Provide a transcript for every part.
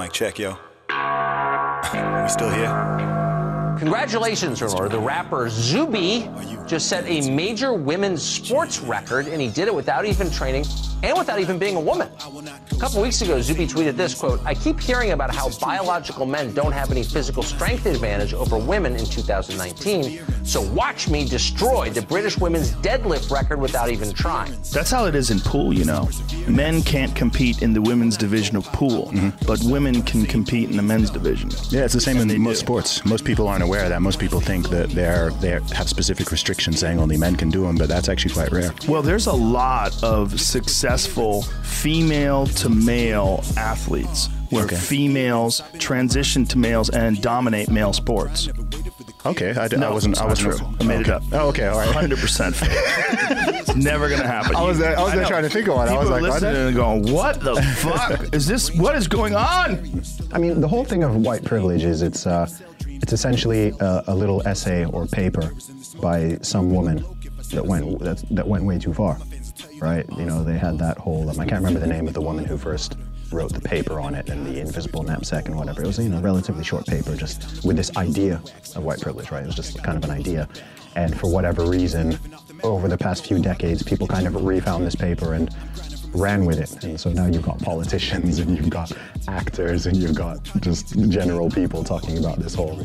Mic check, yo. we still here? Congratulations, remember, the rapper Zuby just set a major women's sports record, and he did it without even training and without even being a woman. A couple weeks ago, Zuby tweeted this quote, I keep hearing about how biological men don't have any physical strength advantage over women in 2019, so watch me destroy the British women's deadlift record without even trying. That's how it is in pool, you know. Men can't compete in the women's division of pool, Mm-hmm. but women can compete in the men's division. Yeah, it's the same And in most do. sports. Most people aren't aware of that. Most people think that they're they have specific restrictions saying only men can do them, but that's actually quite rare. Well, there's a lot of successful female to male athletes where Okay. females transition to males and dominate male sports. Okay, I, d- I No, wasn't. I wasn't. true. I made it okay. up. Oh, okay, all right. 100% fake. it's never going to happen. I was there- I was there know. trying to think of one. I was like, what? listening and going, what the fuck is this? What is going on? I mean, the whole thing of white privilege is it's uh, it's essentially a, a little essay or paper by some woman that went that, that went way too far, right? You know, they had that whole um, I can't remember the name of the woman who first wrote the paper on it and the invisible knapsack and whatever. It was you know a relatively short paper just with this idea of white privilege, right? It was just kind of an idea, and for whatever reason, over the past few decades, people kind of refound this paper and ran with it. And so now you've got politicians and you've got actors and you've got just general people talking about this whole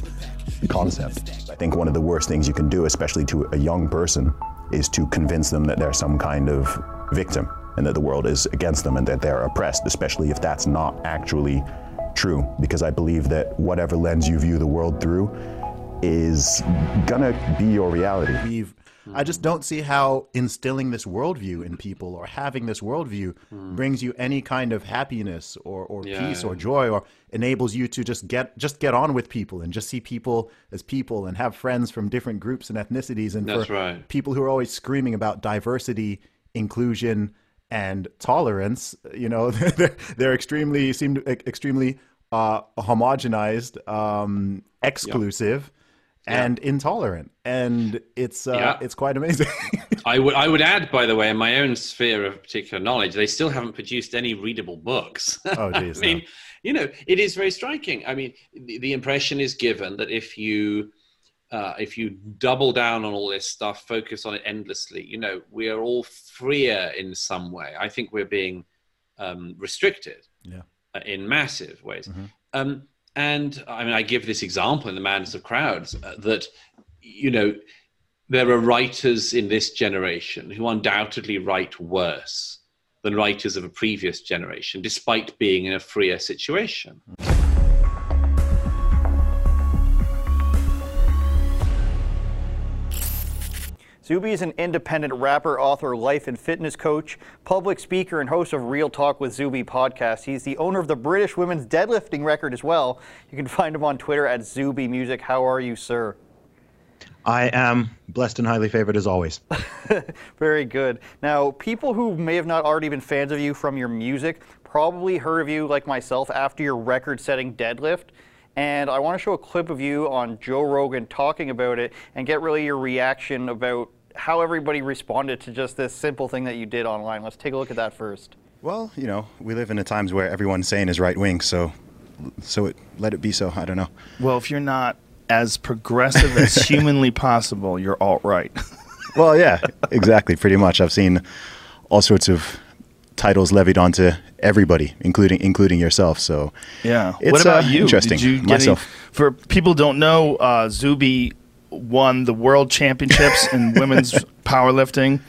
concept. I think one of the worst things you can do, especially to a young person, is to convince them that they're some kind of victim and that the world is against them and that they're oppressed, especially if that's not actually true. Because I believe that whatever lens you view the world through is gonna be your reality. We've, I just don't see how instilling this worldview in people or having this worldview hmm. brings you any kind of happiness or, or Yeah, peace yeah. or joy or enables you to just get just get on with people and just see people as people and have friends from different groups and ethnicities and That's for right. people who are always screaming about diversity, inclusion, and tolerance, you know, they're, they're extremely seem extremely uh, homogenized, um, exclusive, and intolerant, and it's uh, Yeah. it's quite amazing. I would I would add, by the way, in my own sphere of particular knowledge, they still haven't produced any readable books. Oh, geez, I mean, no. you know, it is very striking. I mean, the, the impression is given that if you uh, if you double down on all this stuff, focus on it endlessly, you know, we are all freer in some way. I think we're being um, restricted Yeah. uh, in massive ways. Um, and I mean, I give this example in the madness of crowds uh, that, you know, there are writers in this generation who undoubtedly write worse than writers of a previous generation, despite being in a freer situation. Zuby is an independent rapper, author, life and fitness coach, public speaker, and host of Real Talk with Zuby podcast. He's the owner of the British women's deadlifting record as well. You can find him on Twitter at Zuby Music. How are you, sir? I am blessed and highly favored as always. Very good. Now, people who may have not already been fans of you from your music probably heard of you, like myself, after your record setting deadlift. And I want to show a clip of you on Joe Rogan talking about it and get really your reaction about how everybody responded to just this simple thing that you did online. Let's take a look at that first. Well, you know, we live in a times where everyone's saying is right wing, so so it, let it be so. I don't know. Well, if you're not as progressive as humanly possible, you're alt right. Well, yeah, exactly. Pretty much. I've seen all sorts of titles levied onto everybody, including including yourself. So Yeah. It's, what about uh, you? interesting. Did you Myself. Any, for people don't know, uh, Zuby won the world championships in women's powerlifting.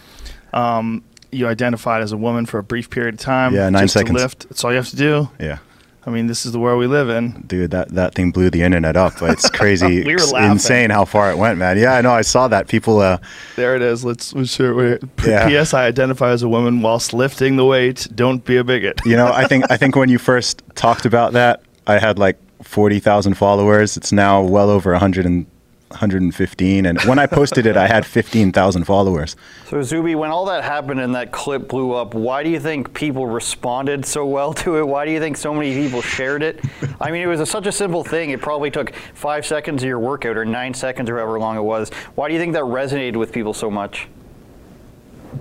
Um, you identified as a woman for a brief period of time. Yeah, nine seconds. lift. That's all you have to do. yeah, I mean, this is the world we live in. dude, that that thing blew the internet up. It's crazy, We were laughing. insane how far it went, man. Yeah, I know. I saw that. People. Uh, There it is. Let's, let's. Yeah. P.S. I identify as a woman whilst lifting the weight. Don't be a bigot. you know, I think I think when you first talked about that, I had like forty thousand followers. It's now well over 100 and, 115, and when I posted it, I had fifteen thousand followers. So, Zuby, when all that happened and that clip blew up, why do you think people responded so well to it? Why do you think so many people shared it? I mean, it was a, such a simple thing. It probably took five seconds of your workout or nine seconds or however long it was. Why do you think that resonated with people so much?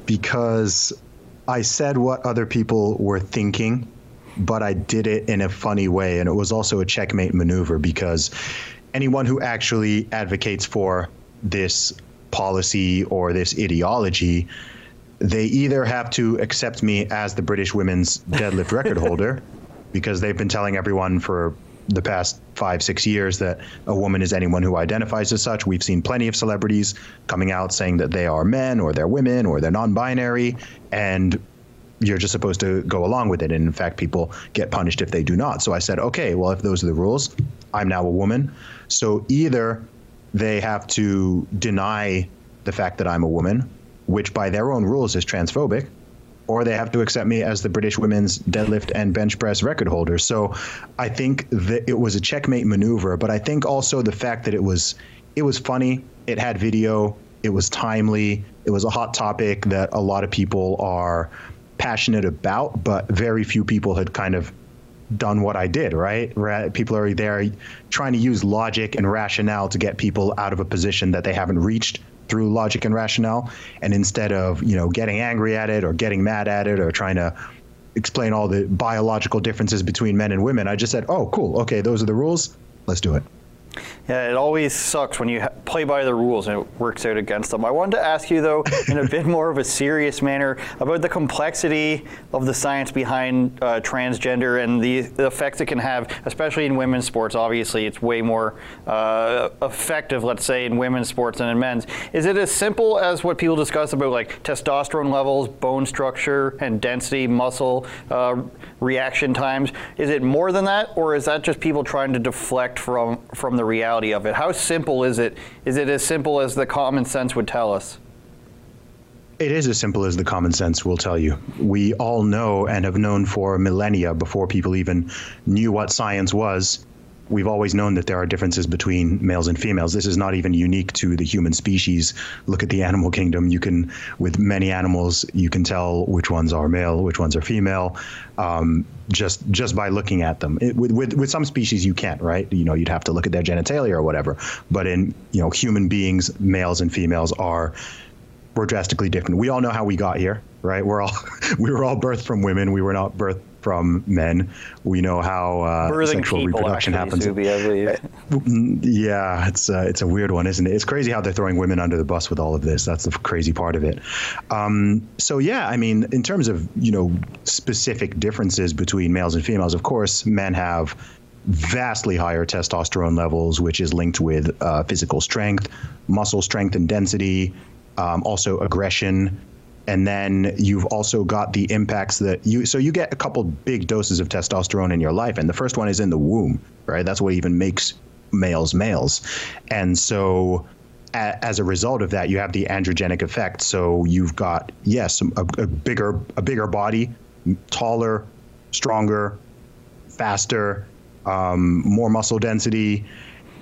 Because I said what other people were thinking but I did it in a funny way. And it was also a checkmate maneuver because anyone who actually advocates for this policy or this ideology, they either have to accept me as the British women's deadlift record holder because they've been telling everyone for the past five, six years that a woman is anyone who identifies as such. We've seen plenty of celebrities coming out saying that they are men or they're women or they're non binary. And you're just supposed to go along with it. And in fact, people get punished if they do not. So I said, okay, well, if those are the rules, I'm now a woman. So either they have to deny the fact that I'm a woman, which by their own rules is transphobic, or they have to accept me as the British women's deadlift and bench press record holder. So I think that it was a checkmate maneuver, but I think also the fact that it was it was funny, it had video, it was timely, it was a hot topic that a lot of people are passionate about, but very few people had kind of done what I did, right? People are there trying to use logic and rationale to get people out of a position that they haven't reached through logic and rationale. And instead of, you know, getting angry at it or getting mad at it or trying to explain all the biological differences between men and women, I just said, oh, cool. Okay, those are the rules. Let's do it. Yeah, it always sucks when you ha- play by the rules and it works out against them. I wanted to ask you, though, in a bit more of a serious manner, about the complexity of the science behind uh, transgender and the, the, effects it can have, especially in women's sports. Obviously, it's way more uh, effective, let's say, in women's sports than in men's. Is it as simple as what people discuss about like testosterone levels, bone structure, and density, muscle uh, reaction times? Is it more than that, or is that just people trying to deflect from from the reality of it? How simple is it? Is it as simple as the common sense would tell us? It is as simple as the common sense will tell you. We all know and have known for millennia before people even knew what science was we've always known that there are differences between males and females. This is not even unique to the human species. Look at the animal kingdom. You can, with many animals, you can tell which ones are male, which ones are female, um, just just by looking at them. It, with, with with some species, you can't, right? You know, you'd have to look at their genitalia or whatever. But in you know, human beings, males and females are we're drastically different. We all know how we got here, right? We're all we were all birthed from women. We were not birthed from men. We know how uh, sexual reproduction happens. Be, yeah, it's uh, it's a weird one, isn't it? It's crazy how they're throwing women under the bus with all of this. That's the crazy part of it. Um, so yeah, I mean, in terms of you know specific differences between males and females, of course, men have vastly higher testosterone levels, which is linked with uh, physical strength, muscle strength and density, um, also aggression and then you've also got the impacts that you so you get a couple big doses of testosterone in your life. And the first one is in the womb right? That's what even makes males males. And so as a result of that you have the androgenic effect. So you've got yes a, a bigger a bigger body taller stronger faster um, more muscle density.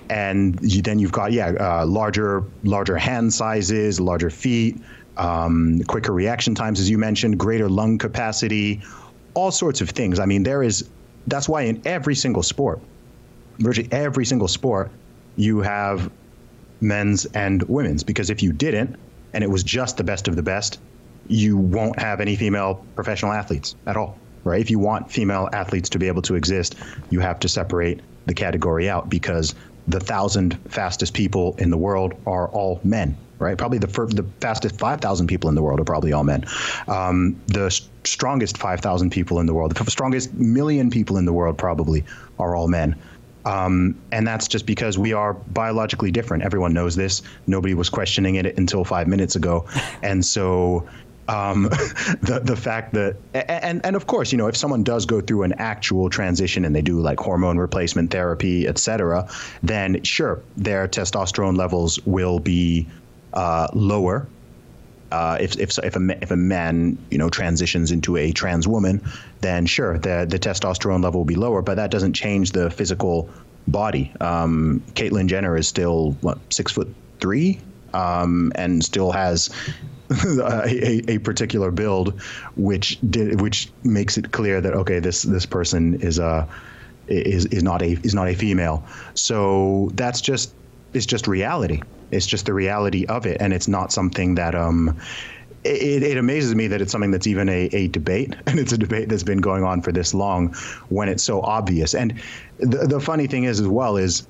And you, then you've got yeah uh, larger larger hand sizes larger feet um, quicker reaction times, as you mentioned, greater lung capacity, all sorts of things. I mean, there is, that's why in every single sport, virtually every single sport, you have men's and women's. Because if you didn't, and it was just the best of the best, you won't have any female professional athletes at all, right? If you want female athletes to be able to exist, you have to separate the category out because the thousand fastest people in the world are all men right? Probably the the fastest 5,000 people in the world are probably all men. Um, the st- strongest 5,000 people in the world, the strongest million people in the world probably are all men. Um, and that's just because we are biologically different. Everyone knows this. Nobody was questioning it until five minutes ago. And so um, the the fact that and and of course you know if someone does go through an actual transition and they do like hormone replacement therapy etc then sure their testosterone levels will be uh, lower. Uh, if if if a if a man you know transitions into a trans woman, then sure the the testosterone level will be lower, but that doesn't change the physical body. Um, Caitlyn Jenner is still what six foot three, um, and still has a, a, particular build, which did which makes it clear that okay, this this person is a is is not a is not a female. So that's just it's just reality. It's just the reality of it, and it's not something that um, it, it, amazes me that it's something that's even a, a debate, and it's a debate that's been going on for this long when it's so obvious. And the, the funny thing is, as well, is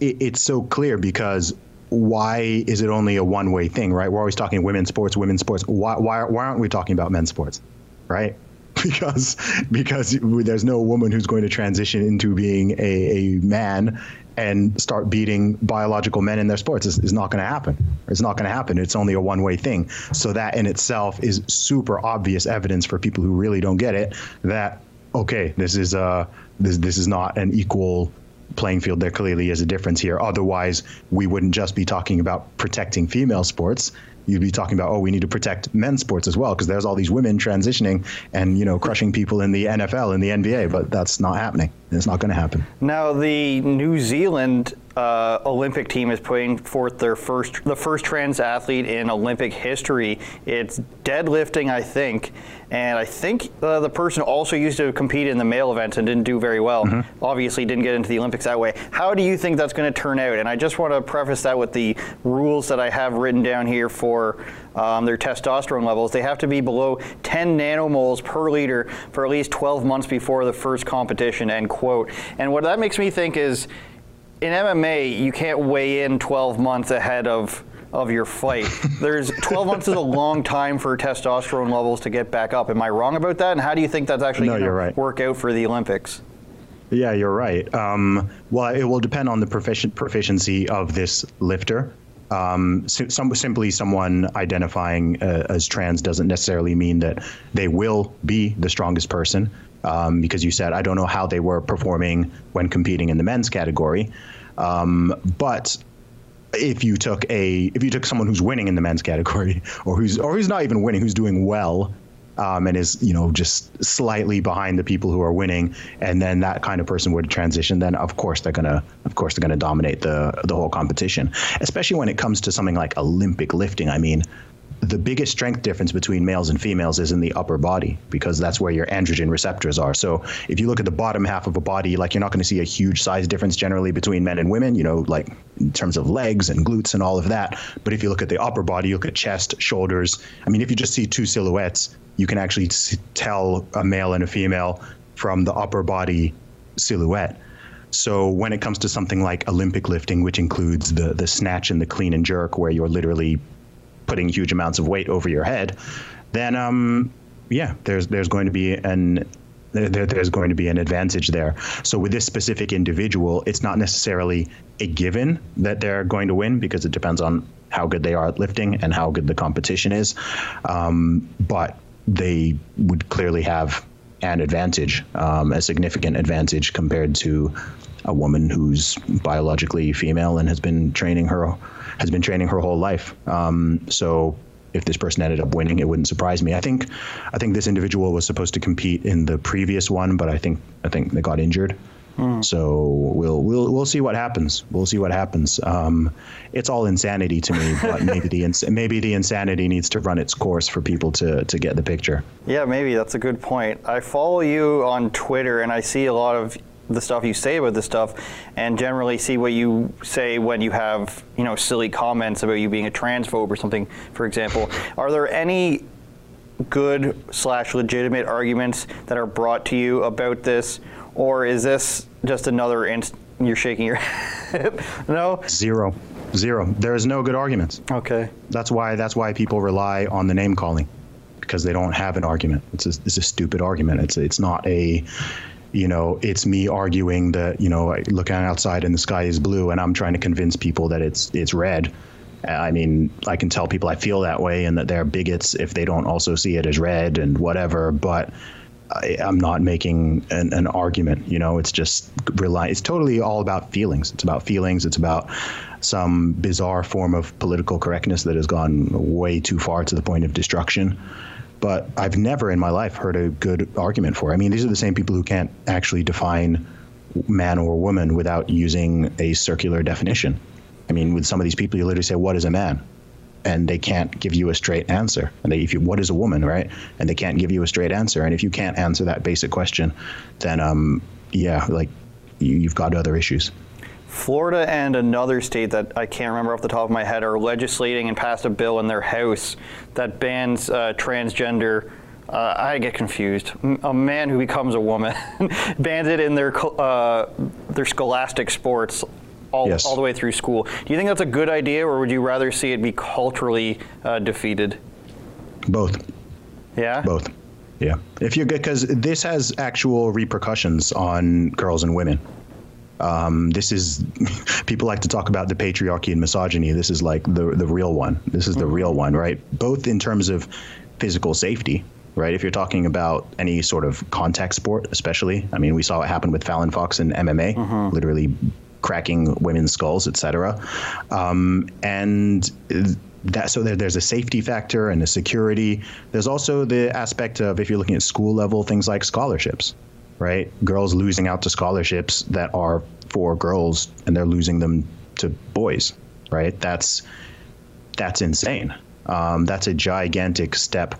it, it's so clear because why is it only a one way thing, right? We're always talking women's sports, women's sports. Why, why, why aren't we talking about men's sports, right? Because because there's no woman who's going to transition into being a, a man and start beating biological men in their sports is, is not going to happen. It's not going to happen. It's only a one way thing. So that in itself is super obvious evidence for people who really don't get it that okay, this is uh this this is not an equal playing field. There clearly is a difference here. Otherwise, we wouldn't just be talking about protecting female sports you'd be talking about, oh, we need to protect men's sports as well because there's all these women transitioning and you know crushing people in the NFL and the NBA, but that's not happening. It's not going to happen. Now, the New Zealand uh, Olympic team is putting forth their first, the first trans athlete in Olympic history. It's deadlifting, I think, and I think uh, the person also used to compete in the male events and didn't do very well. Mm-hmm. Obviously, didn't get into the Olympics that way. How do you think that's going to turn out? And I just want to preface that with the rules that I have written down here for um, their testosterone levels. They have to be below 10 nanomoles per liter for at least 12 months before the first competition. End quote. And what that makes me think is in MMA, you can't weigh in 12 months ahead of of your fight. There's 12 months is a long time for testosterone levels to get back up. Am I wrong about that? And how do you think that's actually no, going right. to work out for the Olympics? Yeah, you're right. Um, well, it will depend on the profici- proficiency of this lifter. Um, some, simply someone identifying uh, as trans doesn't necessarily mean that they will be the strongest person um, because you said, I don't know how they were performing when competing in the men's category. Um, but if you took a if you took someone who's winning in the men's category or who's or who's not even winning who's doing well um, and is you know just slightly behind the people who are winning and then that kind of person would transition then of course they're gonna of course they're gonna dominate the the whole competition especially when it comes to something like olympic lifting i mean the biggest strength difference between males and females is in the upper body because that's where your androgen receptors are. So if you look at the bottom half of a body, like you're not going to see a huge size difference generally between men and women, you know, like in terms of legs and glutes and all of that. But if you look at the upper body, you look at chest, shoulders. I mean, if you just see two silhouettes, you can actually tell a male and a female from the upper body silhouette. So when it comes to something like Olympic lifting, which includes the the snatch and the clean and jerk, where you're literally putting huge amounts of weight over your head, then um, yeah, there's there's going to be an there, there's going to be an advantage there. So with this specific individual, it's not necessarily a given that they're going to win because it depends on how good they are at lifting and how good the competition is. Um, but they would clearly have an advantage, um, a significant advantage compared to a woman who's biologically female and has been training her has been training her whole life. Um, so if this person ended up winning, it wouldn't surprise me. I think I think this individual was supposed to compete in the previous one, but I think I think they got injured. Mm. So we'll we'll we'll see what happens. We'll see what happens. Um, it's all insanity to me, but maybe the ins- maybe the insanity needs to run its course for people to to get the picture. Yeah, maybe that's a good point. I follow you on Twitter, and I see a lot of the stuff you say about this stuff and generally see what you say when you have you know silly comments about you being a transphobe or something for example. Are there any good slash legitimate arguments that are brought to you about this? Or is this just another inst- you're shaking your head? No? Zero. Zero. There is no good arguments. Okay. That's why that's why people rely on the name calling because they don't have an argument. It's a, it's a stupid argument. It's it's not a you know, it's me arguing that, you know, looking outside and the sky is blue and I'm trying to convince people that it's it's red. I mean, I can tell people I feel that way and that they're bigots if they don't also see it as red and whatever, but I, am not making an, an, argument. You know, it's just rely. It's totally all about feelings. It's about feelings. It's about some bizarre form of political correctness that has gone way too far to the point of destruction but I've never in my life heard a good argument for it. I mean, these are the same people who can't actually define man or woman without using a circular definition. I mean, with some of these people, you literally say, "What is a man?" and they can't give you a straight answer. And they, if you, what is a woman, right? And they can't give you a straight answer. And if you can't answer that basic question, then um, yeah, like you, you've got other issues. Florida and another state that I can't remember off the top of my head are legislating and passed a bill in their house that bans uh, transgender. Uh, I get confused. A man who becomes a woman bans it in their uh, their scholastic sports all, Yes. all the way through school. Do you think that's a good idea, or would you rather see it be culturally uh, defeated? Both. Yeah. Both. Yeah. If you're good, because this has actual repercussions on girls and women. Um, this is people like to talk about the patriarchy and misogyny. This is like the the real one. This is the real one, right? Both in terms of physical safety, right? If you're talking about any sort of contact sport, especially, I mean, we saw what happened with Fallon Fox in MMA, literally cracking women's skulls, etc. Um, and that so there, there's a safety factor and a security. There's also the aspect of if you're looking at school level things like scholarships, right? Girls losing out to scholarships that are for girls and they're losing them to boys, right? That's that's insane. Um, that's a gigantic step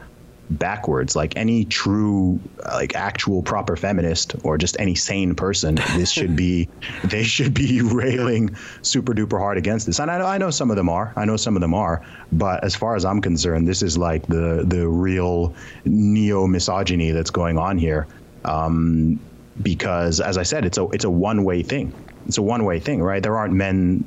backwards. Like any true, like actual proper feminist or just any sane person, this should be, they should be railing super duper hard against this. And I know, I know some of them are. I know some of them are. But as far as I'm concerned, this is like the the real neo misogyny that's going on here. Um, because as I said, it's a it's a one way thing. It's a one way thing, right? There aren't men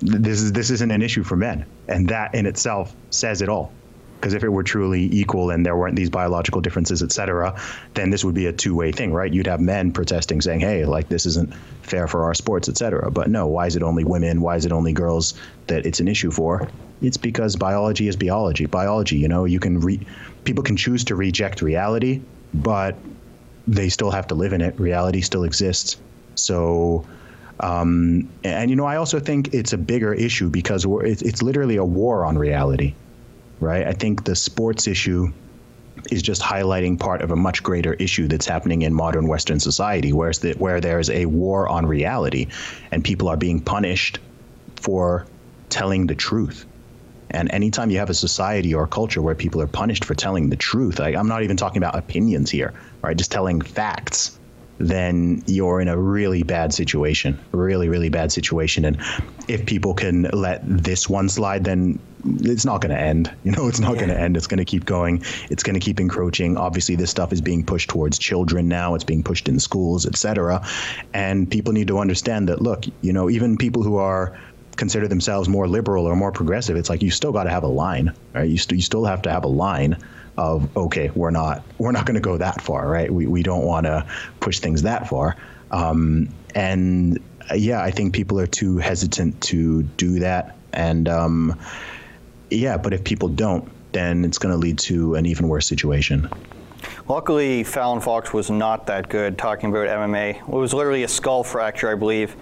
this is this isn't an issue for men, and that in itself says it all. Because if it were truly equal and there weren't these biological differences, et cetera, then this would be a two-way thing, right? You'd have men protesting, saying, "Hey, like this isn't fair for our sports, et cetera." But no, why is it only women? Why is it only girls that it's an issue for? It's because biology is biology. Biology, you know, you can re- people can choose to reject reality, but they still have to live in it. Reality still exists. So um, and you know, I also think it's a bigger issue because it's, literally a war on reality, right? I think the sports issue is just highlighting part of a much greater issue that's happening in modern Western society, whereas the, where there's a war on reality, and people are being punished for telling the truth. And anytime you have a society or a culture where people are punished for telling the truth, like, I'm not even talking about opinions here, right? Just telling facts then you're in a really bad situation, really, really bad situation. And if people can let this one slide, then it's not going to end. You know, it's not going to end. It's going to keep going. It's going to keep encroaching. Obviously, this stuff is being pushed towards children now. It's being pushed in schools, etc. And people need to understand that. Look, you know, even people who are consider themselves more liberal or more progressive, it's like you still got to have a line, right? You, st- you still have to have a line of okay, we're not we're not going to go that far, right? We we don't want to push things that far. Um, and uh, yeah, I think people are too hesitant to do that. And um, yeah, but if people don't, then it's going to lead to an even worse situation. Luckily, Fallon Fox was not that good talking about MMA. It was literally a skull fracture, I believe.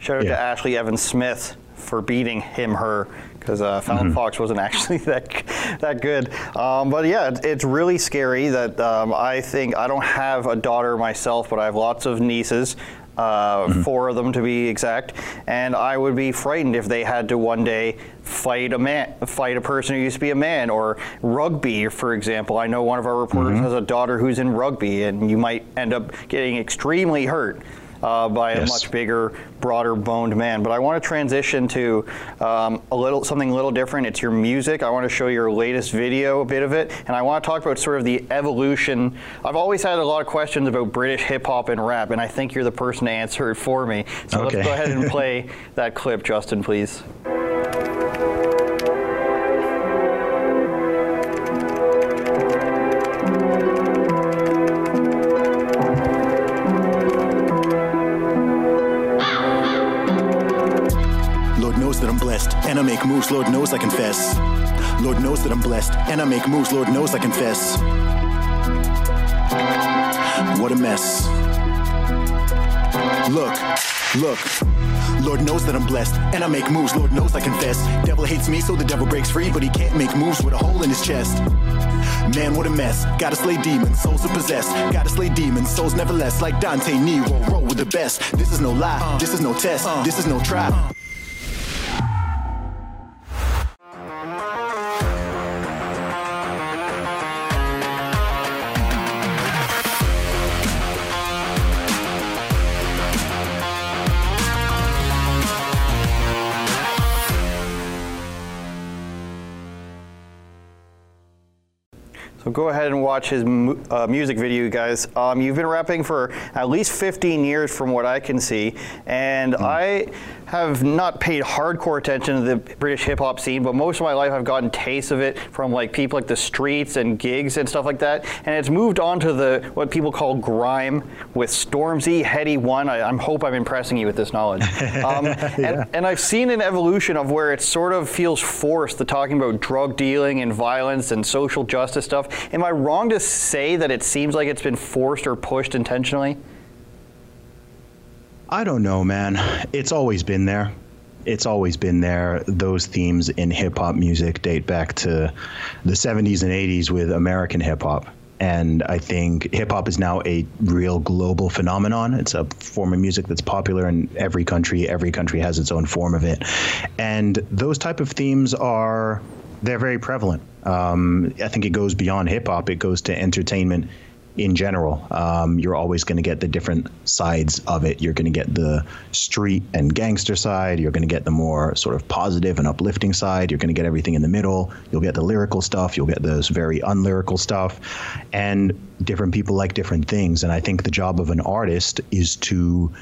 Shout out Yeah. to Ashlee Evans-Smith for beating him, her, because uh, Fallon Fox wasn't actually that that good. Um, but yeah, it, it's really scary that um, I think I don't have a daughter myself, but I have lots of nieces. Uh, Four of them to be exact, and I would be frightened if they had to one day fight a man, fight a person who used to be a man, or rugby, for example. I know one of our reporters has a daughter who's in rugby, and you might end up getting extremely hurt uh, by a much bigger, broader boned man. But I want to transition to um, a little something a little different. It's your music. I want to show your latest video, a bit of it, and I want to talk about sort of the evolution. I've always had a lot of questions about British hip hop and rap, and I think you're the person to answer it for me. So Okay. let's go ahead and play that clip, Justin, please. Moves. Lord knows I confess. Lord knows that I'm blessed, and I make moves. Lord knows I confess. What a mess. Look, look. Lord knows that I'm blessed, and I make moves. Lord knows I confess. Devil hates me, so the devil breaks free, but he can't make moves with a hole in his chest. Man, what a mess. Gotta slay demons, souls are possessed. Gotta slay demons, souls never less. Like Dante Nero, roll with the best. This is no lie, this is no test, uh, this is no trap. Uh. Go ahead and watch his mu- uh, music video, guys. Um, you've been rapping for at least 15 years, from what I can see, and I have not paid hardcore attention to the British hip hop scene, but most of my life I've gotten tastes of it from like people like the streets and gigs and stuff like that, and it's moved on to the what people call grime with Stormzy, Headie One. I, I hope I'm impressing you with this knowledge, um, and, and I've seen an evolution of where it sort of feels forced. The talking about drug dealing and violence and social justice stuff. Am I wrong to say that it seems like it's been forced or pushed intentionally? I don't know, man. It's always been there. It's always been there. Those themes in hip hop music date back to the 70s and 80s with American hip hop. And I think hip hop is now a real global phenomenon. It's a form of music that's popular in every country. Every country has its own form of it. And those type of themes are they're very prevalent. Um, I think it goes beyond hip hop. It goes to entertainment in general. Um, you're always going to get the different sides of it. You're going to get the street and gangster side. You're going to get the more sort of positive and uplifting side. You're going to get everything in the middle. You'll get the lyrical stuff. You'll get those very unlyrical stuff. And different people like different things. And I think the job of an artist is to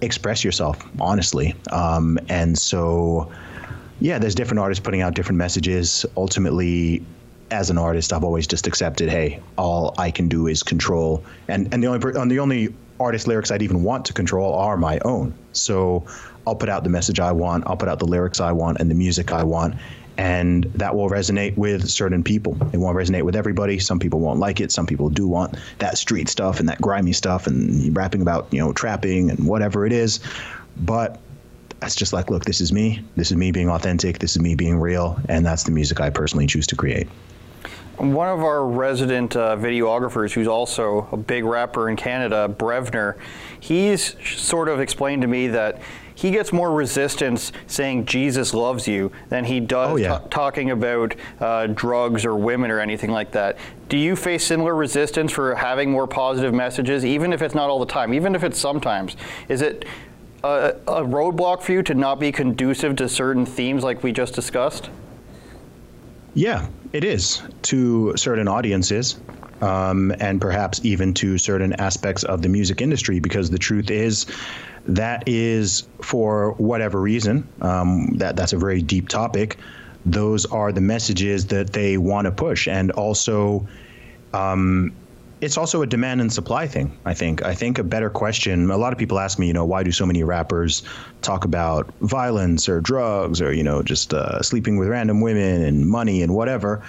express yourself honestly. Um, and so, yeah, there's different artists putting out different messages. Ultimately, as an artist, I've always just accepted, hey, all I can do is control, and and the only and the only artist lyrics I'd even want to control are my own. So I'll put out the message I want, I'll put out the lyrics I want, and the music I want, and that will resonate with certain people. It won't resonate with everybody. Some people won't like it. Some people do want that street stuff and that grimy stuff and rapping about you know trapping and whatever it is, but that's just like, look, this is me. This is me being authentic. This is me being real, and that's the music I personally choose to create. One of our resident uh, videographers, who's also a big rapper in Canada, Brevner, he's sort of explained to me that he gets more resistance saying Jesus loves you than he does Oh, yeah. ta- talking about uh, drugs or women or anything like that. Do you face similar resistance for having more positive messages, even if it's not all the time, even if it's sometimes? Is it a, a roadblock for you to not be conducive to certain themes like we just discussed? Yeah, it is to certain audiences, um, and perhaps even to certain aspects of the music industry, because the truth is that is for whatever reason um, that that's a very deep topic. Those are the messages that they want to push, and also. Um, it's also a demand and supply thing. I think. I think a better question. A lot of people ask me, you know, why do so many rappers talk about violence or drugs or you know just uh, sleeping with random women and money and whatever?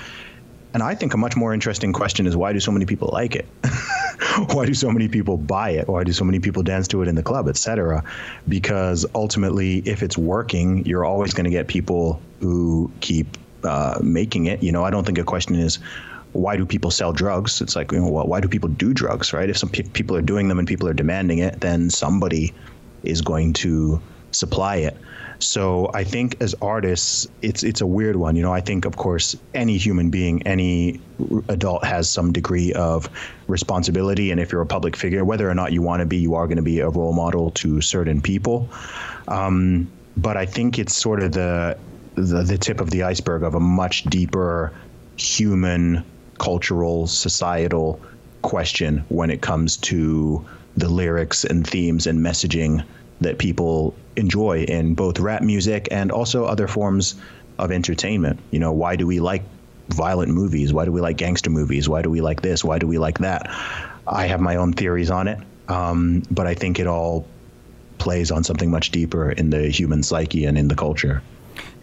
And I think a much more interesting question is why do so many people like it? why do so many people buy it? Why do so many people dance to it in the club, etc.? Because ultimately, if it's working, you're always going to get people who keep uh, making it. You know, I don't think a question is why do people sell drugs? It's like, you know, well, why do people do drugs, right? If some pe- people are doing them and people are demanding it, then somebody is going to supply it. So I think as artists, it's it's a weird one. You know, I think of course any human being, any adult has some degree of responsibility, and if you're a public figure, whether or not you want to be, you are going to be a role model to certain people. Um, but I think it's sort of the, the the tip of the iceberg of a much deeper human, cultural, societal question when it comes to the lyrics and themes and messaging that people enjoy in both rap music and also other forms of entertainment. You know, why do we like violent movies? Why do we like gangster movies? Why do we like this? Why do we like that? I have my own theories on it, um, but I think it all plays on something much deeper in the human psyche and in the culture.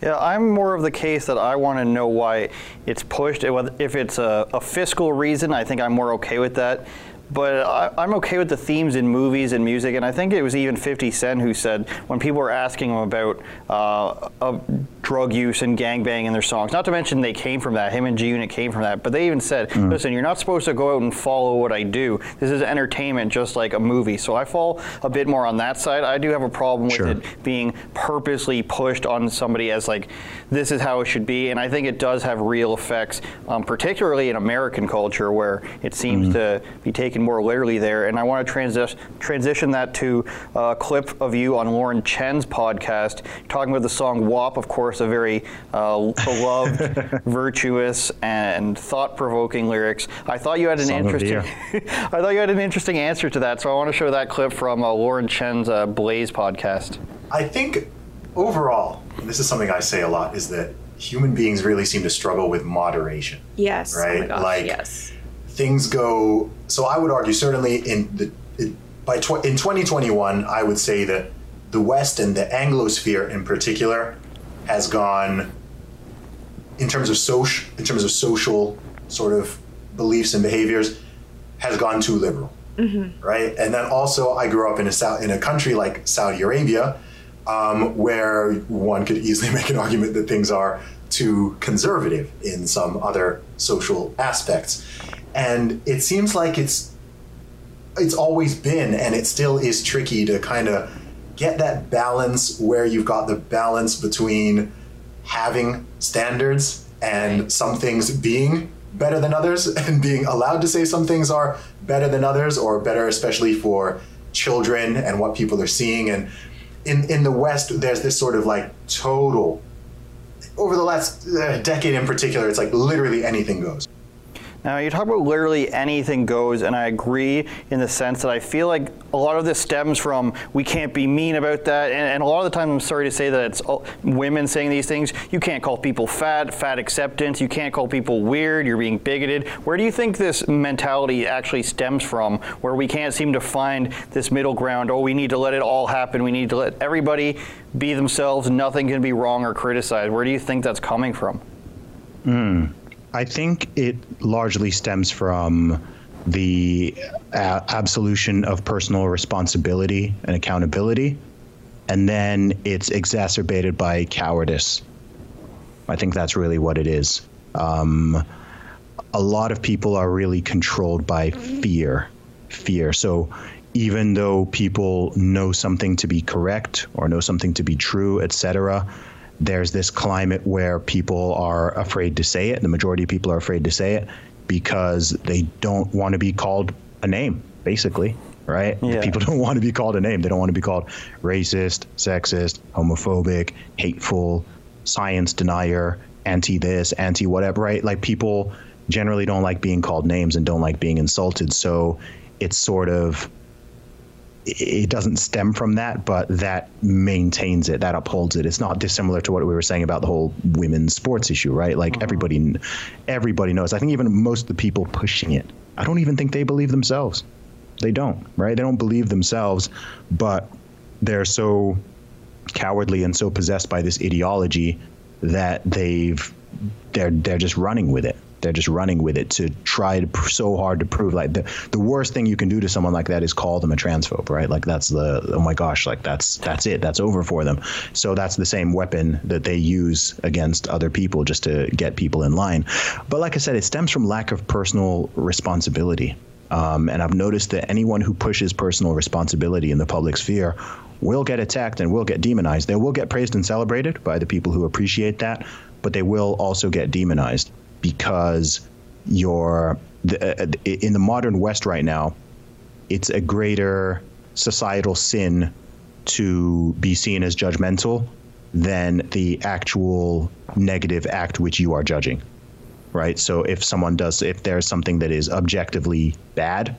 Yeah, I'm more of the case that I want to know why it's pushed. If it's a, a fiscal reason, I think I'm more okay with that. But I, I'm okay with the themes in movies and music, and I think it was even 50 Cent who said when people were asking him about uh, uh, drug use and gangbang in their songs, not to mention they came from that, him and G Unit came from that, but they even said, listen, you're not supposed to go out and follow what I do. This is entertainment just like a movie. So I fall a bit more on that side. I do have a problem with Sure. it being purposely pushed on somebody as like this is how it should be and i think it does have real effects um, particularly in american culture where it seems to be taken taken more literally there. And I want to transi- transition that to a clip of you on Lauren Chen's podcast, talking about the song WAP, of course, a very uh, beloved, virtuous, and thought provoking lyrics. I thought you had an Song interesting. I thought you had an interesting answer to that, so I want to show that clip from uh, Lauren Chen's uh, Blaze podcast. I think overall, and this is something I say a lot, is that human beings really seem to struggle with moderation. Yes. Oh my Right? gosh, Like- yes. Things go. So I would argue, certainly in the it, by tw- in 2021, I would say that the West and the Anglosphere in particular has gone in terms of social, in terms of social sort of beliefs and behaviors, has gone too liberal right? And then also, I grew up in a in a country like Saudi Arabia, um, where one could easily make an argument that things are too conservative in some other social aspects, and it seems like it's it's always been, and it still is tricky to kind of get that balance where you've got the balance between having standards and some things being better than others and being allowed to say some things are better than others or better especially for children and what people are seeing. And in in the west there's this sort of like total over the last uh, decade in particular it's like literally anything goes Now, you talk about literally anything goes, and I agree in the sense that I feel like a lot of this stems from we can't be mean about that. And, and a lot of the time, I'm sorry to say that it's women saying these things. You can't call people fat, fat acceptance. You can't call people weird, you're being bigoted. Where do you think this mentality actually stems from, where we can't seem to find this middle ground? Oh, we need to let it all happen. We need to let everybody be themselves. Nothing can be wrong or criticized. Where do you think that's coming from? Hmm. I think it largely stems from the absolution of personal responsibility and accountability, and then it's exacerbated by cowardice. I think that's really what it is. Um, a lot of people are really controlled by fear. Fear. So even though people know something to be correct or know something to be true, etc., there's this climate where people are afraid to say it. The majority of people are afraid to say it because they don't want to be called a name, basically, right? Yeah. People don't want to be called a name. They don't want to be called racist, sexist, homophobic, hateful, science denier, anti this, anti whatever, right? Like people generally don't like being called names and don't like being insulted. So it's sort of it doesn't stem from that, but that maintains it, that upholds it. It's not dissimilar to what we were saying about the whole women's sports issue, right? Like mm-hmm. everybody, everybody knows. I think even most of the people pushing it, I don't even think they believe themselves. They don't, right? They don't believe themselves, but they're so cowardly and so possessed by this ideology that they've they're they're just running with it. They're just running with it to try to pr- so hard to prove like the the worst thing you can do to someone like that is call them a transphobe, right? Like that's the oh my gosh, like that's that's it. That's over for them. So that's the same weapon that they use against other people just to get people in line. But like I said, it stems from lack of personal responsibility. Um, and I've noticed that anyone who pushes personal responsibility in the public sphere will get attacked and will get demonized. They will get praised and celebrated by the people who appreciate that, but they will also get demonized because you're the, uh, in the modern West right now. It's a greater societal sin to be seen as judgmental than the actual negative act which you are judging right? So if someone does, if there's something that is objectively bad,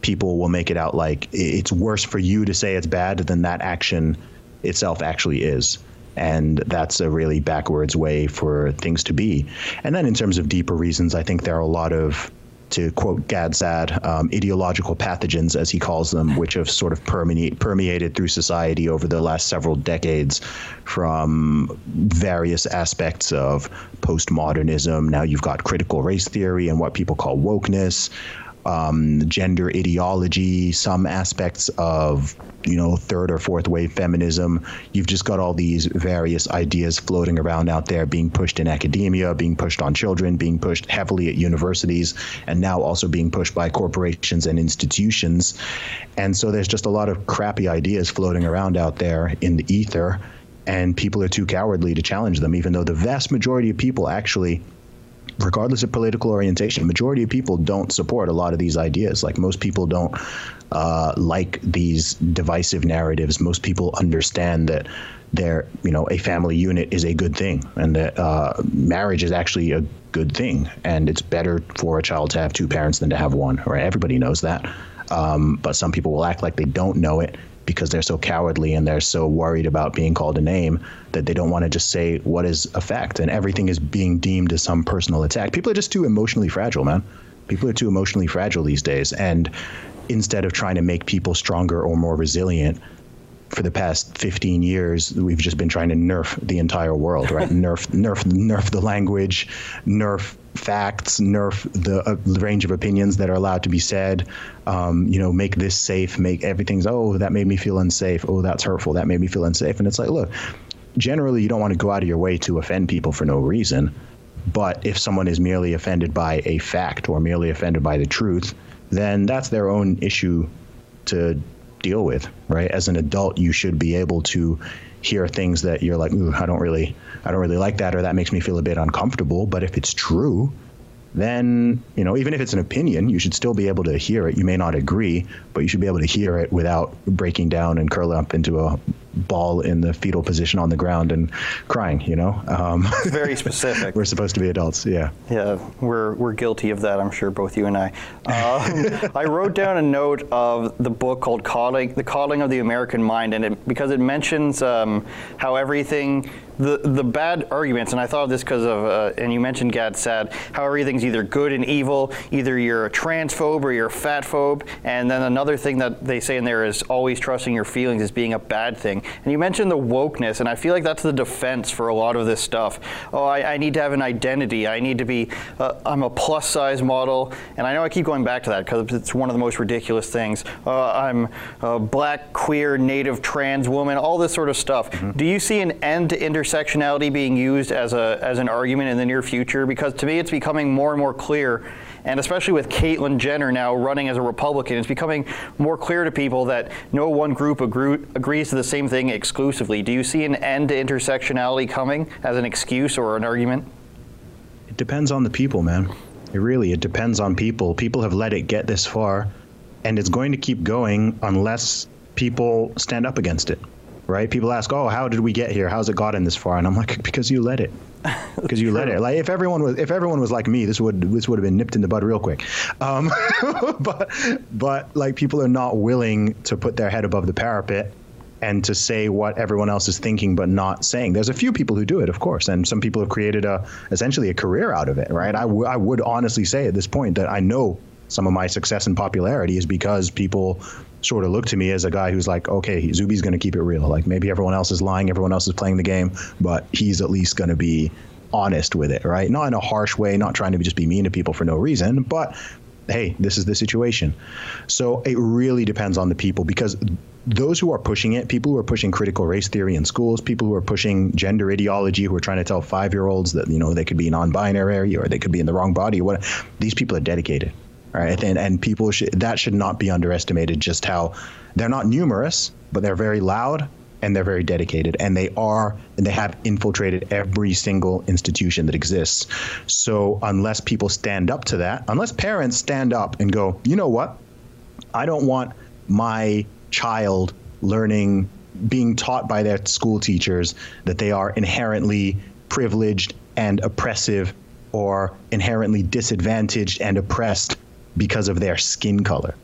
people will make it out like it's worse for you to say it's bad than that action itself actually is. And that's a really backwards way for things to be. And then in terms of deeper reasons, I think there are a lot of, to quote Gad Saad, um, ideological pathogens, as he calls them, which have sort of permeate, permeated through society over the last several decades from various aspects of postmodernism. Now you've got critical race theory and what people call wokeness, um, gender ideology, some aspects of you know third or fourth wave feminism. You've just got all these various ideas floating around out there, being pushed in academia, being pushed on children, being pushed heavily at universities, and now also being pushed by corporations and institutions. And so there's just a lot of crappy ideas floating around out there in the ether and people are too cowardly to challenge them, even though the vast majority of people actually regardless of political orientation. Majority of people don't support a lot of these ideas. Like most people don't uh, like these divisive narratives. Most people understand that their you know a family unit is a good thing and that uh, marriage is actually a good thing and it's better for a child to have two parents than to have one right everybody knows that um, but some people will act like they don't know it because they're so cowardly and they're so worried about being called a name that they don't want to just say what is a fact. And everything is being deemed as some personal attack. People are just too emotionally fragile man. People are too emotionally fragile these days. And instead of trying to make people stronger or more resilient for the past 15 years, we've just been trying to nerf the entire world, right? nerf, nerf, nerf the language, nerf facts, nerf the, uh, range of opinions that are allowed to be said. Um, you know, make this safe, make everything's. Oh, that made me feel unsafe. Oh, that's hurtful. That made me feel unsafe. And it's like, look, generally, you don't want to go out of your way to offend people for no reason. But if someone is merely offended by a fact or merely offended by the truth, then that's their own issue to deal with, right? As an adult, you should be able to hear things that you're like, Ooh, I don't really, I don't really like that, or that makes me feel a bit uncomfortable. But if it's true, then you know, even if it's an opinion, you should still be able to hear it. You may not agree, but you should be able to hear it without breaking down and curling up into a ball in the fetal position on the ground and crying. You know, um, very specific. we're supposed to be adults. Yeah. Yeah, we're we're guilty of that. I'm sure both you and I. Um, I wrote down a note of the book called "Coddling: The Coddling of the American Mind," and it, because it mentions um, how everything the the bad arguments, and I thought of this because of, uh, and you mentioned Gad Saad, how everything's either good and evil, either you're a transphobe or you're a fatphobe, and then another thing that they say in there is always trusting your feelings as being a bad thing. And you mentioned the wokeness, and I feel like that's the defense for a lot of this stuff. Oh, I, I need to have an identity. I need to be, uh, I'm a plus size model, and I know I keep going back to that because it's one of the most ridiculous things. Uh, I'm a black, queer, native, trans woman, all this sort of stuff. Mm-hmm. Do you see an end to intersectionality being used as a as an argument in the near future? Because to me, it's becoming more and more clear, and especially with Caitlyn Jenner now running as a Republican, it's becoming more clear to people that no one group agree, agrees to the same thing exclusively. Do you see an end to intersectionality coming as an excuse or an argument? It depends on the people, man. It really it depends on people. People have let it get this far, and it's going to keep going unless people stand up against it right? People ask, "Oh, how did we get here? How's it gotten this far?" And I'm like, "Because you let it. Because you let it. Like if everyone was if everyone was like me, this would this would have been nipped in the bud real quick. Um, but but like people are not willing to put their head above the parapet and to say what everyone else is thinking but not saying. There's a few people who do it, of course, and some people have created a essentially a career out of it, right? I, w- I would honestly say at this point that I know some of my success and popularity is because people sort of look to me as a guy who's like, okay, Zuby's going to keep it real. Like maybe everyone else is lying, everyone else is playing the game, but he's at least going to be honest with it, right? Not in a harsh way, not trying to just be mean to people for no reason, but hey, this is the situation. So it really depends on the people because those who are pushing it, people who are pushing critical race theory in schools, people who are pushing gender ideology, who are trying to tell five year olds that, you know, they could be non-binary or they could be in the wrong body, what these people are dedicated right? And and people should that should not be underestimated. Just how they're not numerous, but they're very loud and they're very dedicated, and they are and they have infiltrated every single institution that exists. So unless people stand up to that, unless parents stand up and go, you know what, I don't want my child learning being taught by their school teachers that they are inherently privileged and oppressive or inherently disadvantaged and oppressed because of their skin color.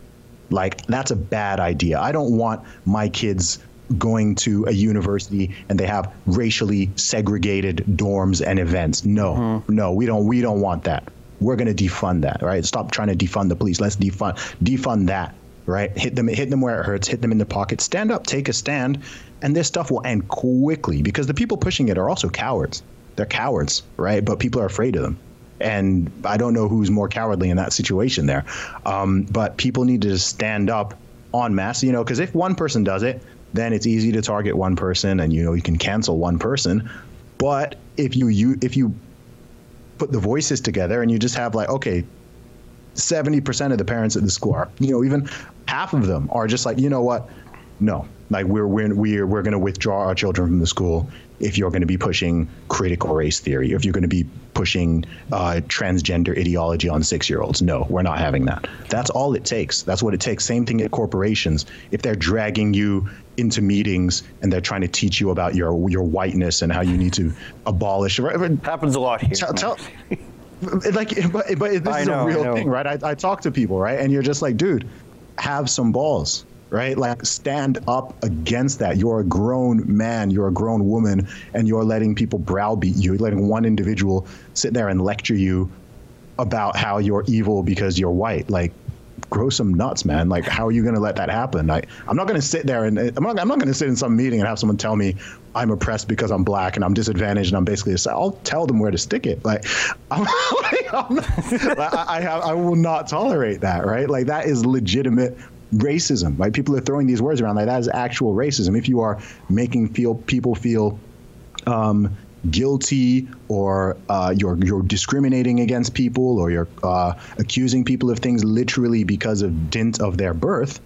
Like, that's a bad idea. I don't want my kids going to a university and they have racially segregated dorms and events. No, mm-hmm. no, we don't. We don't want that. We're going to defund that, right? Stop trying to defund the police. Let's defund defund that, right? Hit them, hit them where it hurts. Hit them in the pocket. Stand up, take a stand, and this stuff will end quickly because the people pushing it are also cowards. They're cowards, right? But people are afraid of them and I don't know who's more cowardly in that situation there. Um, but people need to stand up en masse, you know, because if one person does it, then it's easy to target one person, and you know you can cancel one person. But if you, you if you put the voices together and you just have like okay 70% of the parents at the school are you know even half of them are just like you know what no like we're we're we're, we're going to withdraw our children from the school if you're going to be pushing critical race theory, if you're going to be pushing uh, transgender ideology on six year olds. No, we're not having that. That's all it takes. That's what it takes. Same thing at corporations. If they're dragging you into meetings and they're trying to teach you about your your whiteness and how you need to abolish. it Happens a lot here. Tell, tell, like, but, but this I is know, a real thing, right? I, I talk to people, right, and you're just like, dude, have some balls right? Like stand up against that. You're a grown man, you're a grown woman, and you're letting people browbeat you, you're letting one individual sit there and lecture you about how you're evil because you're white. Like, grow some nuts, man. Like, how are you going to let that happen? Like, I'm not going to sit there and I'm not, I'm not going to sit in some meeting and have someone tell me I'm oppressed because I'm black and I'm disadvantaged and I'm basically, I'll tell them where to stick it. Like, I'm, like, I'm not, I, I, have, I will not tolerate that, right? Like, that is legitimate racism, right? People are throwing these words around like that is actual racism. If you are making feel people feel um, guilty or uh, you're you're discriminating against people or you're uh, accusing people of things literally because of dint of their birth,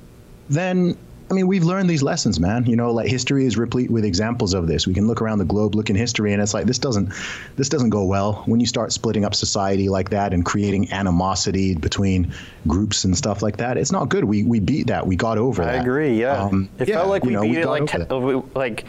then I mean, we've learned these lessons, man. You know, like history is replete with examples of this. We can look around the globe, look in history, and it's like this doesn't this doesn't go well when you start splitting up society like that and creating animosity between groups and stuff like that. It's not good. We we beat that. We got over I that. I agree. Yeah, um, it yeah, felt like we know, beat we it like te- like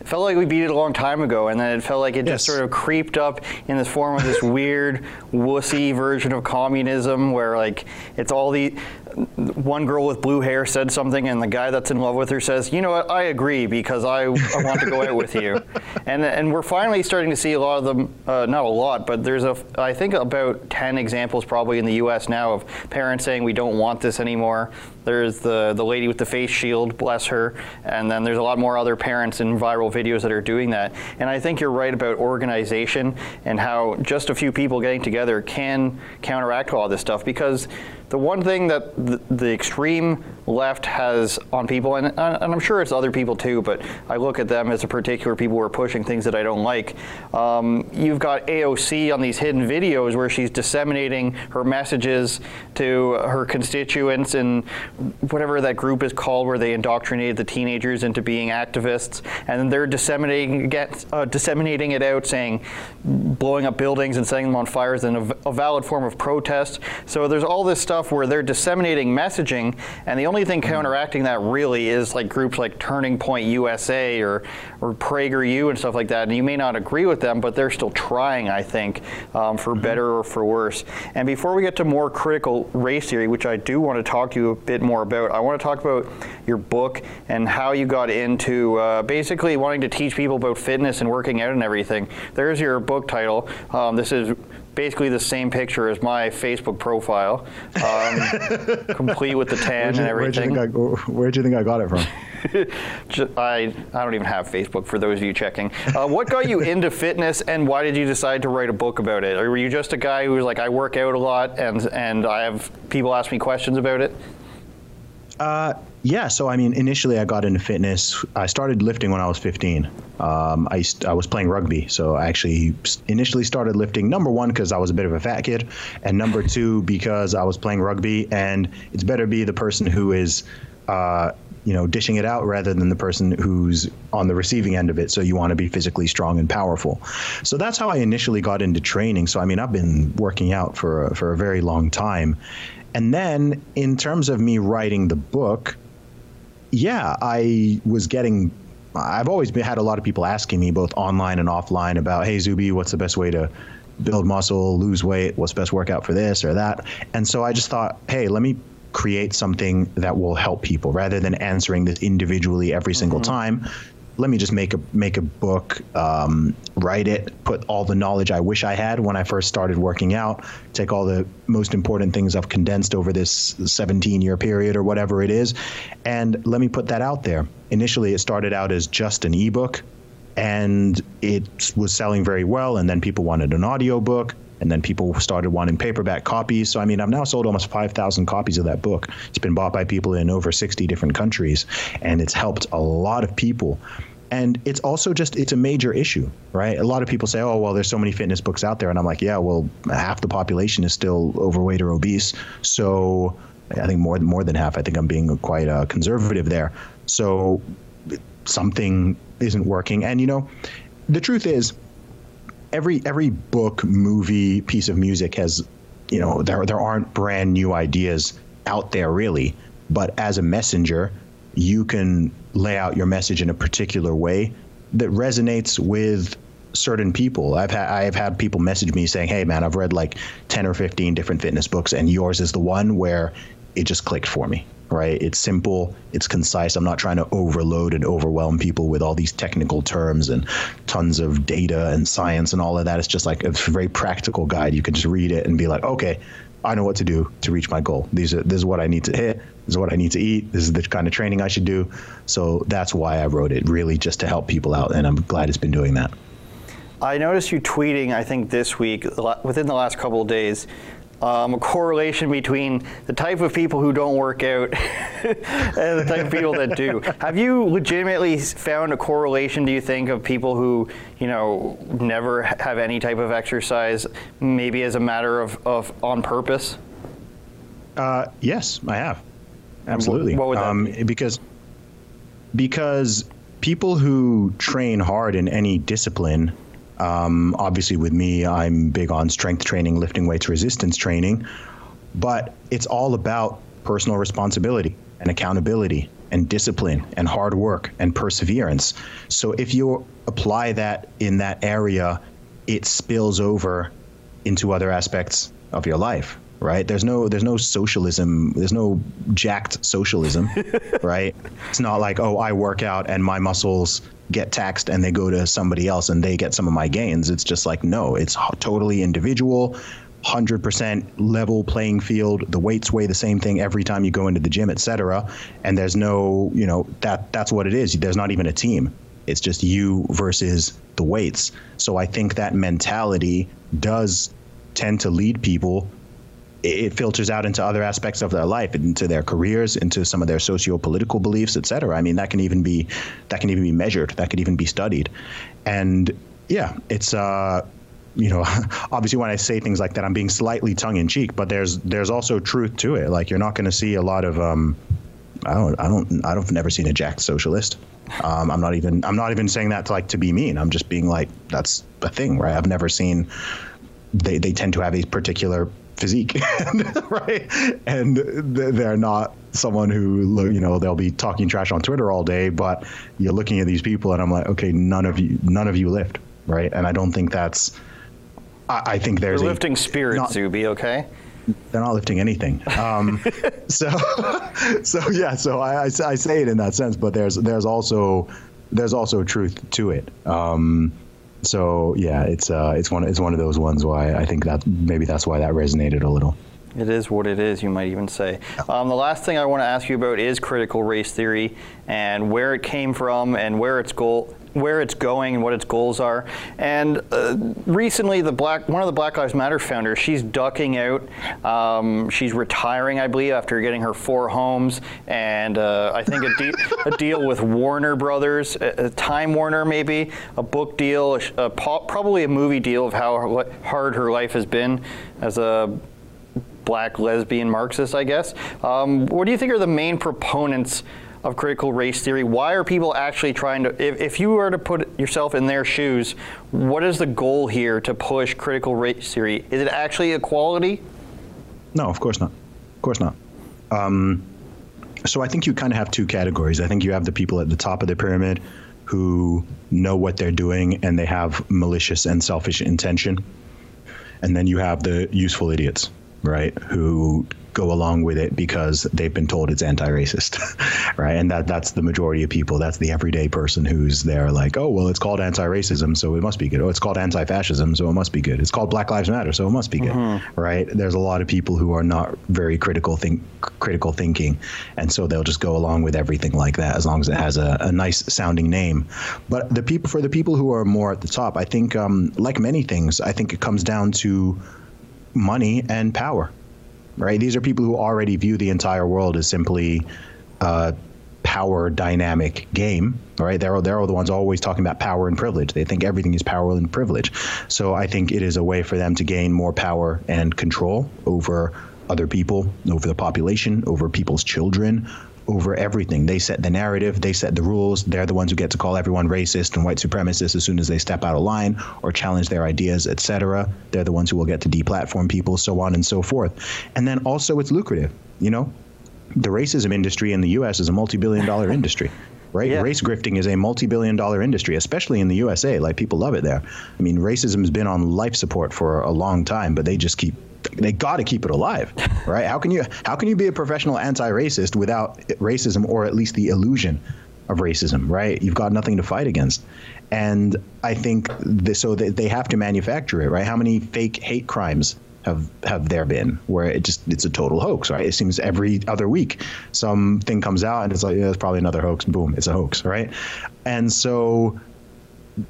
it felt like we beat it a long time ago, and then it felt like it yes. just sort of creeped up in the form of this weird wussy version of communism, where like it's all the one girl with blue hair said something, and the guy that's in love with her says, "You know what? I agree because I, I want to go out with you," and and we're finally starting to see a lot of them. Uh, not a lot, but there's a I think about ten examples probably in the U.S. now of parents saying we don't want this anymore. There's the the lady with the face shield, bless her, and then there's a lot more other parents in viral videos that are doing that. And I think you're right about organization and how just a few people getting together can counteract all this stuff because the one thing that the, the extreme left has on people, and, and, I'm sure it's other people too, but I look at them as a particular people who are pushing things that I don't like. Um, you've got AOC on these hidden videos where she's disseminating her messages to her constituents and whatever that group is called, where they indoctrinated the teenagers into being activists, and they're disseminating get, uh, disseminating it out, saying blowing up buildings and setting them on fire is a, a valid form of protest. So there's all this stuff stuff where they're disseminating messaging, and the only thing counteracting that really is like groups like Turning Point USA or or PragerU and stuff like that. And you may not agree with them, but they're still trying, I think, um, for mm-hmm. better or for worse. And before we get to more critical race theory, which I do want to talk to you a bit more about, I want to talk about your book and how you got into uh, basically wanting to teach people about fitness and working out and everything. There's your book title. Um, this is basically the same picture as my Facebook profile, um, complete with the tan you, and everything. Where'd you, I, where'd you, think I got it from? I, I don't even have Facebook for those of you checking. Uh, what got you into fitness and why did you decide to write a book about it? Or were you just a guy who was like, I work out a lot and, and I have people ask me questions about it? Uh, yeah, so I mean, initially I got into fitness. I started lifting when I was 15. Um, I, I was playing rugby, so I actually initially started lifting. Number one, because I was a bit of a fat kid, and number two, because I was playing rugby, and it's better be the person who is. Uh, you know, dishing it out rather than the person who's on the receiving end of it. So you want to be physically strong and powerful. So that's how I initially got into training. So I mean, I've been working out for a, for a very long time, and then in terms of me writing the book, yeah, I was getting. I've always been, had a lot of people asking me, both online and offline, about, hey, Zuby, what's the best way to build muscle, lose weight? What's best workout for this or that? And so I just thought, hey, let me create something that will help people rather than answering this individually every single mm-hmm. time let me just make a make a book, um, write it, put all the knowledge I wish I had when I first started working out, take all the most important things I've condensed over this 17 year period or whatever it is, and let me put that out there. Initially, it started out as just an ebook, and it was selling very well, and then people wanted an audio book and then people started wanting paperback copies. So I mean, I've now sold almost 5,000 copies of that book. It's been bought by people in over 60 different countries, and it's helped a lot of people and it's also just it's a major issue right a lot of people say oh well there's so many fitness books out there and i'm like yeah well half the population is still overweight or obese so i think more than more than half i think i'm being quite uh, conservative there so something isn't working. And you know, the truth is, every every book, movie, piece of music has, you know, there there aren't brand new ideas out there really. But as a messenger, you can lay out your message in a particular way that resonates with certain people. I've had I've had people message me saying, "Hey man, I've read like 10 or 15 different fitness books and yours is the one where it just clicked for me." Right? It's simple, it's concise. I'm not trying to overload and overwhelm people with all these technical terms and tons of data and science and all of that. It's just like a very practical guide. You can just read it and be like, "Okay, I know what to do to reach my goal. These are this is what I need to hit. This is what I need to eat. This is the kind of training I should do. So that's why I wrote it, really just to help people out, and I'm glad it's been doing that. I noticed you tweeting, I think this week, within the last couple of days, um, a correlation between the type of people who don't work out and the type of people that do. Have you legitimately found a correlation, do you think, of people who, you know, never have any type of exercise, maybe as a matter of, of on purpose? Uh, yes, I have. Absolutely. What would that um, be? Because because people who train hard in any discipline um, obviously, with me, I'm big on strength training, lifting weights, resistance training, but it's all about personal responsibility and accountability and discipline and hard work and perseverance. So if you apply that in that area, it spills over into other aspects of your life right? There's no there's no socialism there's no jacked socialism right? It's not like oh i work out and my muscles get taxed and they go to somebody else and they get some of my gains. It's just like, no, it's totally individual. 100% level playing field. The weights weigh the same thing every time you go into the gym etc and there's no you know that that's what it is. There's not even a team. It's just you versus the weights. So i think that mentality does tend to lead people it filters out into other aspects of their life, into their careers, into some of their socio-political beliefs, et cetera. I mean, that can even be that can even be measured. That could even be studied. And yeah, it's uh, you know, obviously when I say things like that, I'm being slightly tongue in cheek, but there's there's also truth to it. Like you're not going to see a lot of um, I don't I don't I don't never seen a jacked socialist. Um, I'm not even I'm not even saying that to like to be mean. I'm just being like that's a thing, right? I've never seen they, they tend to have a particular physique, right? And they're not someone who you know they'll be talking trash on Twitter all day, but you're looking at these people, and I'm like, okay, none of you, none of you lift, right? And I don't think that's. I, I think there's You're a, lifting spirit, not- Zuby. Okay. they're not lifting anything. Um, so, so yeah, so I, I, I say it in that sense, but there's there's also there's also truth to it. Um, so yeah, it's uh, it's one it's one of those ones why I think that maybe that's why that resonated a little. It is what it is, you might even say. Um, the last thing I want to ask you about is critical race theory and where it came from and where its goal, where it's going, and what its goals are. And uh, recently, the black one of the Black Lives Matter founders, she's ducking out. Um, she's retiring, I believe, after getting her four homes and uh, I think a, de- a deal with Warner Brothers, a, a Time Warner maybe, a book deal, a, probably a movie deal of how hard her life has been as a black lesbian Marxist, I guess. Um, what do you think are the main proponents of critical race theory? Why are people actually trying to, if, if you were to put yourself in their shoes, what is the goal here to push critical race theory? Is it actually equality? No, of course not. Of course not. Um, so I think you kind of have two categories. I think you have the people at the top of the pyramid who know what they're doing and they have malicious and selfish intention. And then you have the useful idiots, right, who go along with it because they've been told it's anti-racist, right? And that that's the majority of people. That's the everyday person who's there like, oh, well, it's called anti-racism, so it must be good. Oh, it's called anti-fascism, so it must be good. It's called Black Lives Matter, so it must be good, right? There's a lot of people who are not very critical think critical thinking, and so they'll just go along with everything like that as long as it has a, a nice sounding name. But the people for the people who are more at the top, I think, um, like many things, I think it comes down to money and power right? These are people who already view the entire world as simply a power dynamic game, right? They're they're the ones always talking about power and privilege. They think everything is power and privilege. So I think it is a way for them to gain more power and control over other people, over the population, over people's children, over everything. They set the narrative, they set the rules. They're the ones who get to call everyone racist and white supremacist as soon as they step out of line or challenge their ideas, etc. They're the ones who will get to deplatform people, so on and so forth. And then also, it's lucrative. You know, the racism industry in the U.S. is a multi-billion dollar industry right? Yeah. Race grifting is a multi-billion dollar industry, especially in the USA. Like people love it there. I mean, racism has been on life support for a long time, but they just keep they got to keep it alive, right? How can you how can you be a professional anti-racist without racism or at least the illusion of racism, right? You've got nothing to fight against. And I think the, so they, they have to manufacture it, right? How many fake hate crimes have have there been where it just it's a total hoax, right? It seems every other week something comes out and it's like yeah, it's probably another hoax. Boom, it's a hoax, right? And so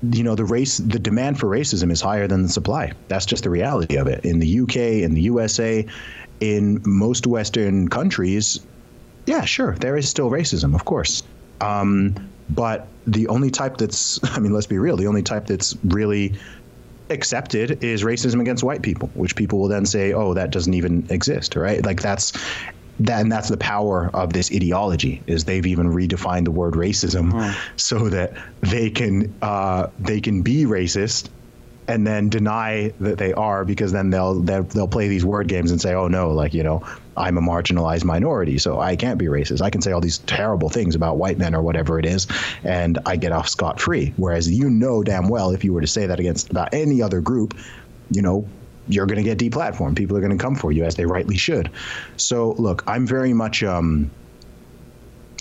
you know the race the demand for racism is higher than the supply. That's just the reality of it. In the uk in the usa in most western countries yeah sure there is still racism of course. Um, but the only type that's i mean let's be real the only type that's really accepted is racism against white people which people will then say oh that doesn't even exist right? Like that's that, and that's the power of this ideology is they've even redefined the word racism so that they can uh, they can be racist and then deny that they are because then they'll, they'll they'll play these word games and say oh no like you know I'm a marginalized minority so I can't be racist. I can say all these terrible things about white men or whatever it is and I get off scot free whereas you know damn well if you were to say that against about any other group you know you're going to get deplatformed. People are going to come for you as they rightly should. So look, I'm very much um,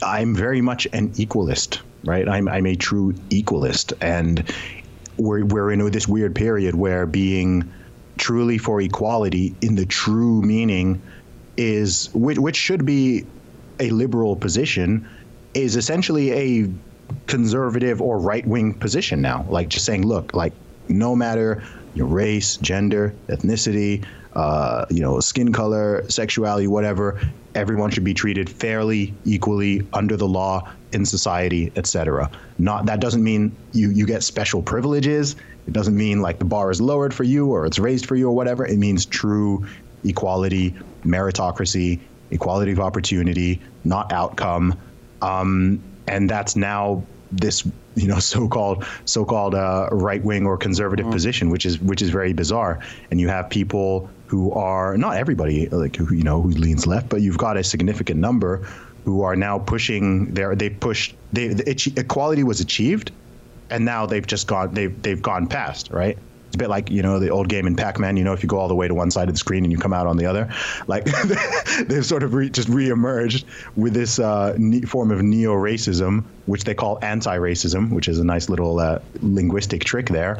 I'm very much an equalist, right? I'm I'm a true equalist, and we're we're in this weird period where being truly for equality in the true meaning is which, which should be a liberal position is essentially a conservative or right wing position now. Like just saying, look, like no matter your race, gender, ethnicity, uh, you know, skin color, sexuality, whatever, everyone should be treated fairly, equally under the law in society, etc. Not that doesn't mean you you get special privileges. It doesn't mean like the bar is lowered for you or it's raised for you or whatever. It means true equality, meritocracy, equality of opportunity, not outcome. Um, and that's now this you know so-called so-called uh, right-wing or conservative Mm-hmm. position which is which is very bizarre and you have people who are not everybody like who you know who leans left but you've got a significant number who are now pushing their they pushed they the equality was achieved and now they've just gone they've they've gone past right it's a bit like you know the old game in Pac-Man. You know, if you go all the way to one side of the screen and you come out on the other, like they've sort of re- just re-emerged with this uh, ne- form of neo-racism, which they call anti-racism, which is a nice little uh, linguistic trick there.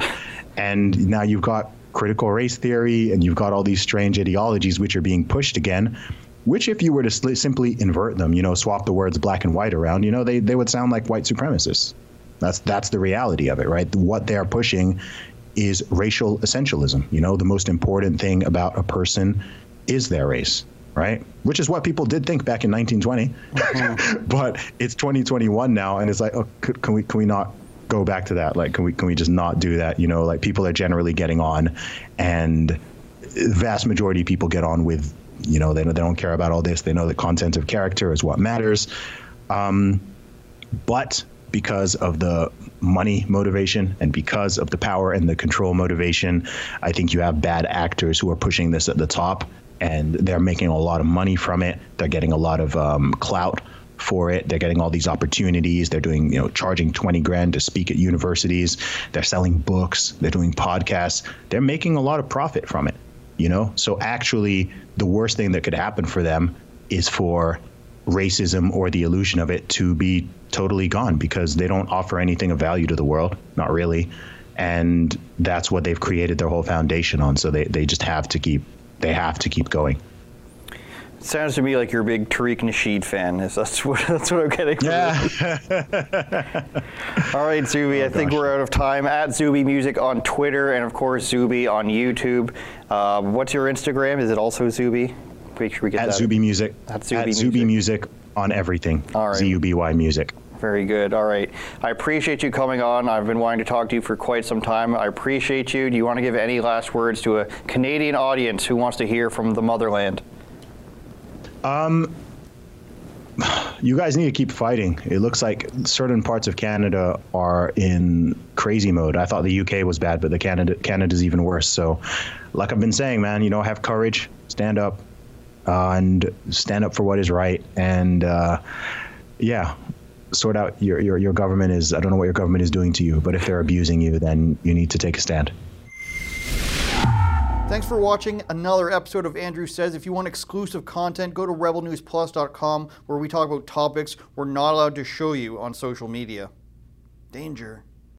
And now you've got critical race theory, and you've got all these strange ideologies which are being pushed again. Which, if you were to sli- simply invert them, you know, swap the words black and white around, you know, they, they would sound like white supremacists. That's that's the reality of it, right? What they are pushing is racial essentialism. You know, the most important thing about a person is their race, right? Which is what people did think back in 1920. but it's 2021 now, and it's like, oh, could, can we can we not go back to that? Like, can we can we just not do that? You know, like people are generally getting on, and the vast majority of people get on with, you know, they they don't care about all this. They know that content of character is what matters. Um, but because of the money motivation and because of the power and the control motivation, I think you have bad actors who are pushing this at the top and they're making a lot of money from it. They're getting a lot of um, clout for it. They're getting all these opportunities. They're doing, you know, charging 20 grand to speak at universities. They're selling books. They're doing podcasts. They're making a lot of profit from it, you know? So actually, the worst thing that could happen for them is for racism or the illusion of it to be totally gone because they don't offer anything of value to the world, not really. And that's what they've created their whole foundation on. So they, they just have to keep they have to keep going. Sounds to me like you're a big Tariq Nasheed fan. Is that's what that's what I'm getting. From Yeah. All right, Zuby. I think gosh. we're out of time. At Zuby Music on Twitter and of course Zuby on YouTube. Uh, what's your Instagram? Is it also Zuby? Make sure we get At that. Zuby Music. At Zuby At Zuby Music. Music on everything. All right. Z U B Y Music. Very good. All right. I appreciate you coming on. I've been wanting to talk to you for quite some time. I appreciate you. Do you want to give any last words to a Canadian audience who wants to hear from the motherland? Um, you guys need to keep fighting. It looks like certain parts of Canada are in crazy mode. I thought the UK was bad, but the Canada Canada's even worse. So, like I've been saying, man, you know, have courage, stand up, uh, and stand up for what is right, and uh, yeah, sort out your, your your government is. I don't know what your government is doing to you, but if they're abusing you, then you need to take a stand. Thanks for watching another episode of Andrew Says. If you want exclusive content, go to rebelnewsplus.com where we talk about topics we're not allowed to show you on social media. Danger.